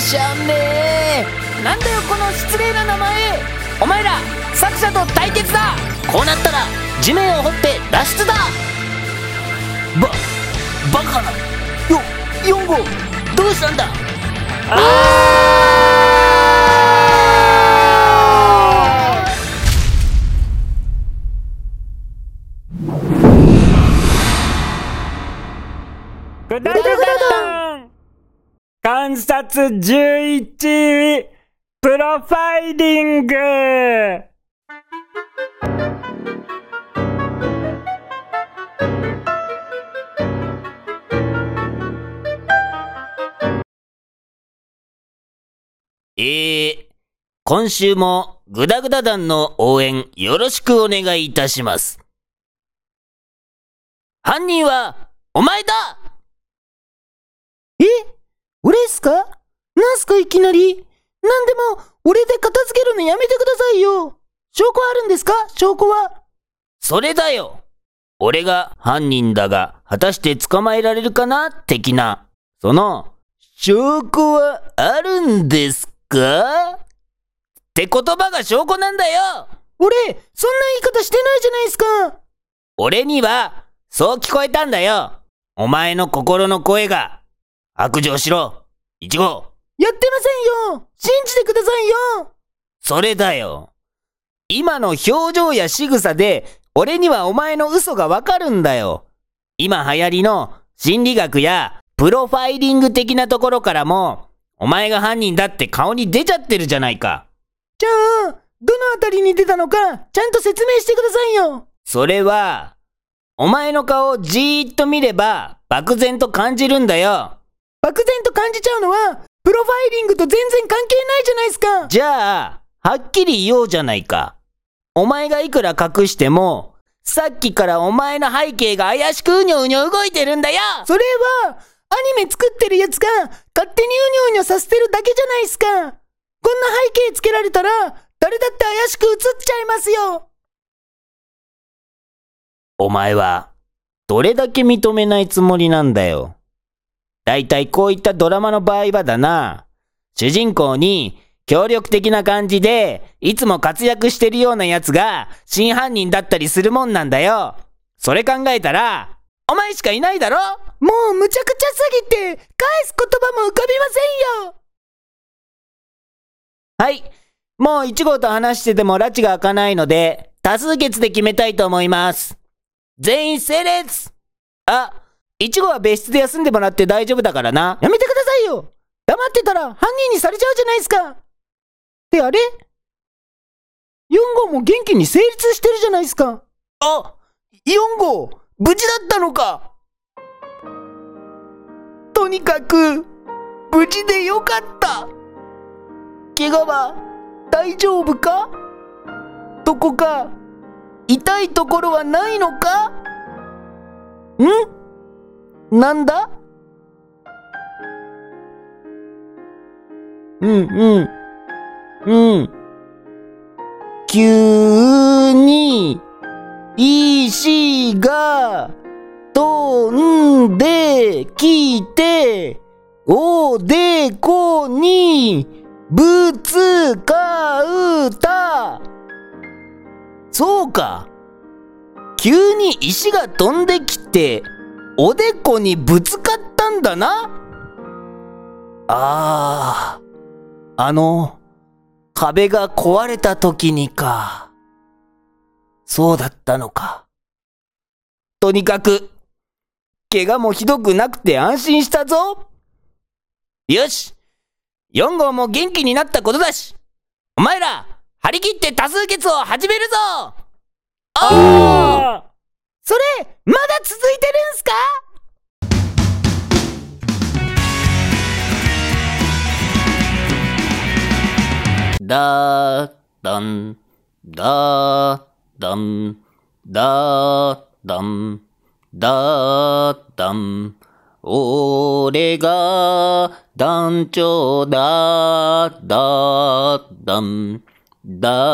しゃんね。えなんだよこの失礼な名前。お前ら作者と対決だ。こうなったら地面を掘って脱出だ。ばバカな。よ4号どうしたんだ?あぐだぐだだん観察11プロファイリング。えー、今週もグダグダ団の応援よろしくお願いいたします。犯人はお前だ！え？かいきなりなんでも、俺で片付けるのやめてくださいよ。証拠あるんですか？証拠は？それだよ。俺が犯人だが、果たして捕まえられるかな？的な。その、証拠はあるんですか？って言葉が証拠なんだよ。俺、そんな言い方してないじゃないですか。俺には、そう聞こえたんだよ。お前の心の声が、白状しろ。一号やってませんよ信じてくださいよそれだよ。今の表情や仕草で、俺にはお前の嘘がわかるんだよ。今流行りの心理学やプロファイリング的なところからも、お前が犯人だって顔に出ちゃってるじゃないか。じゃあ、どのあたりに出たのか、ちゃんと説明してくださいよそれは、お前の顔をじーっと見れば、漠然と感じるんだよ。漠然と感じちゃうのは、プロファイリングと全然関係ないじゃないですかじゃあ、はっきり言おうじゃないか。お前がいくら隠しても、さっきからお前の背景が怪しくうにょうにょ動いてるんだよそれは、アニメ作ってるやつが、勝手にうにょうにょさせてるだけじゃないですかこんな背景つけられたら、誰だって怪しく映っちゃいますよお前は、どれだけ認めないつもりなんだよ。だいたいこういったドラマの場合はだな、主人公に協力的な感じで、いつも活躍してるような奴が真犯人だったりするもんなんだよ。それ考えたら、お前しかいないだろ？もうむちゃくちゃすぎて、返す言葉も浮かびませんよはい。もう1号と話してても拉致が開かないので、多数決で決めたいと思います。全員整列あ、1号は別室で休んでもらって大丈夫だからな。やめてくださいよ。黙ってたら犯人にされちゃうじゃないですか。ってあれ ?4 号も元気に成立してるじゃないですか。あ !4 号無事だったのか。とにかく、無事でよかった。怪我は大丈夫か？どこか痛いところはないのか？ん？なんだ？うんうん。うん。急に、石が、飛んできて、おでこに、ぶつかうた。そうか。急に石が飛んできて、おでこにぶつかったんだな。ああ。あの、壁が壊れた時にか。そうだったのか。とにかく、怪我もひどくなくて安心したぞ。よし !4 号も元気になったことだし、お前ら、張り切って多数決を始めるぞおーだーだん、だーだん、だーだん、だーだん。俺が団長だーだーだん、だー